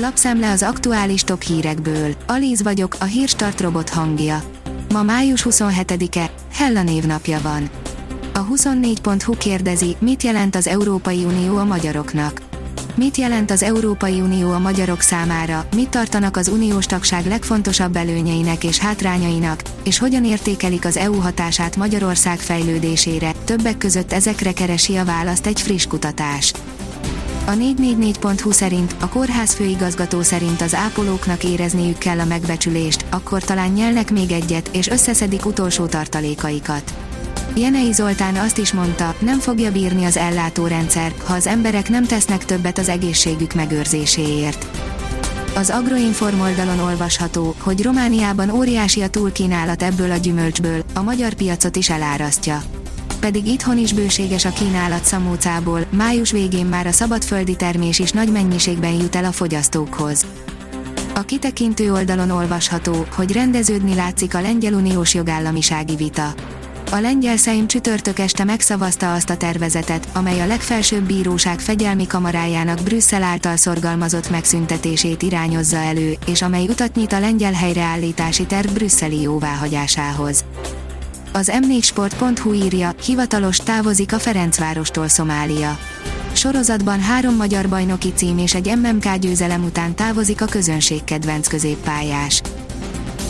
Lapszemle az aktuális top hírekből. Alíz vagyok, a hírstart robot hangja. Ma május 27-e, Hella névnapja van. A 24.hu kérdezi, mit jelent az Európai Unió a magyaroknak. Mit jelent az Európai Unió a magyarok számára, mit tartanak az uniós tagság legfontosabb előnyeinek és hátrányainak, és hogyan értékelik az EU hatását Magyarország fejlődésére, többek között ezekre keresi a választ egy friss kutatás. A 444.hu szerint, a kórház főigazgató szerint az ápolóknak érezniük kell a megbecsülést, akkor talán nyelnek még egyet, és összeszedik utolsó tartalékaikat. Jenei Zoltán azt is mondta, nem fogja bírni az ellátórendszer, ha az emberek nem tesznek többet az egészségük megőrzéséért. Az Agroinform oldalon olvasható, hogy Romániában óriási a túlkínálat ebből a gyümölcsből, a magyar piacot is elárasztja. Pedig itthon is bőséges a kínálat szamócából, május végén már a szabadföldi termés is nagy mennyiségben jut el a fogyasztókhoz. A kitekintő oldalon olvasható, hogy rendeződni látszik a lengyel uniós jogállamisági vita. A lengyel Szejm csütörtök este megszavazta azt a tervezetet, amely a legfelsőbb bíróság fegyelmi kamarájának Brüsszel által szorgalmazott megszüntetését irányozza elő, és amely utat nyit a lengyel helyreállítási terv brüsszeli jóváhagyásához. Az m4sport.hu írja, hivatalos távozik a Ferencvárostól Szomália. Sorozatban három magyar bajnoki cím és egy MMK győzelem után távozik a közönség kedvenc középpályás.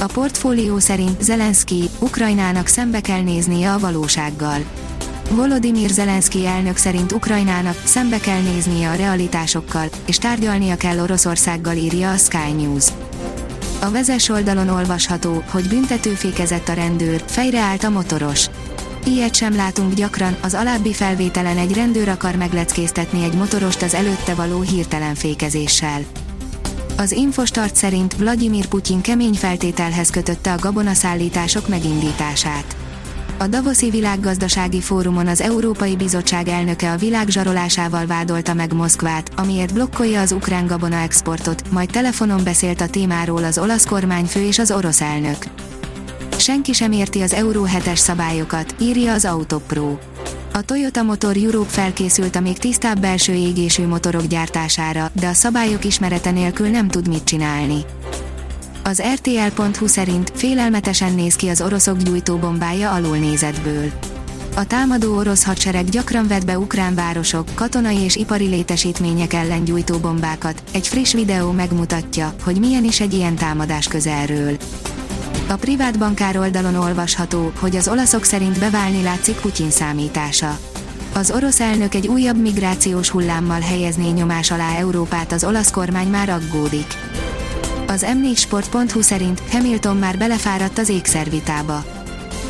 A portfólió szerint Zelenszky, Ukrajnának szembe kell néznie a valósággal. Volodymyr Zelenszky elnök szerint Ukrajnának szembe kell néznie a realitásokkal, és tárgyalnia kell Oroszországgal írja a Sky News. A vezes oldalon olvasható, hogy büntetőfékezett a rendőr, fejreállt a motoros. Ilyet sem látunk gyakran, az alábbi felvételen egy rendőr akar megleckéztetni egy motorost az előtte való hirtelen fékezéssel. Az Infostart szerint Vladimir Putyin kemény feltételhez kötötte a gabonaszállítások megindítását. A Davoszi Világgazdasági Fórumon az Európai Bizottság elnöke a világ zsarolásával vádolta meg Moszkvát, amiért blokkolja az ukrán gabona exportot, majd telefonon beszélt a témáról az olasz kormányfő és az orosz elnök. Senki sem érti az Euró 7-es szabályokat, írja az Autopro. A Toyota Motor Europe felkészült a még tisztább belső égésű motorok gyártására, de a szabályok ismerete nélkül nem tud mit csinálni. Az RTL.hu szerint félelmetesen néz ki az oroszok gyújtóbombája alulnézetből. A támadó orosz hadsereg gyakran vet be ukrán városok, katonai és ipari létesítmények ellen gyújtóbombákat, egy friss videó megmutatja, hogy milyen is egy ilyen támadás közelről. A privát bankár oldalon olvasható, hogy az olaszok szerint beválni látszik Putyin számítása. Az orosz elnök egy újabb migrációs hullámmal helyezné nyomás alá Európát az olasz kormány már aggódik. Az m4sport.hu szerint Hamilton már belefáradt az ékszervitába.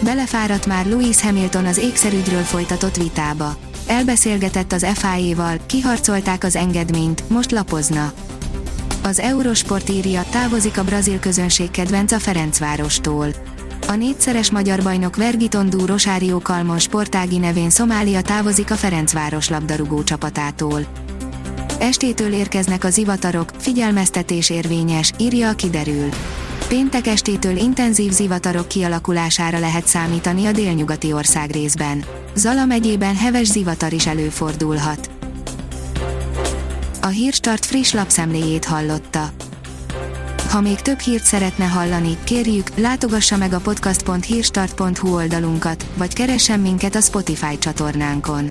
Belefáradt már Louis Hamilton az ékszerügyről folytatott vitába. Elbeszélgetett az FIA-val, kiharcolták az engedményt, most lapozna. Az Eurosport írja, távozik a brazil közönség kedvenc a Ferencvárostól. A négyszeres magyar bajnok Vergitondú Rosárió Kalmon sportági nevén Szomália távozik a Ferencváros labdarúgó csapatától. Estétől érkeznek az zivatarok, figyelmeztetés érvényes, írja a kiderül. Péntek estétől intenzív zivatarok kialakulására lehet számítani a délnyugati ország részben. Zala megyében heves zivatar is előfordulhat. A Hírstart friss lapszemléjét hallotta. Ha még több hírt szeretne hallani, kérjük, látogassa meg a podcast.hírstart.hu oldalunkat, vagy keressen minket a Spotify csatornánkon.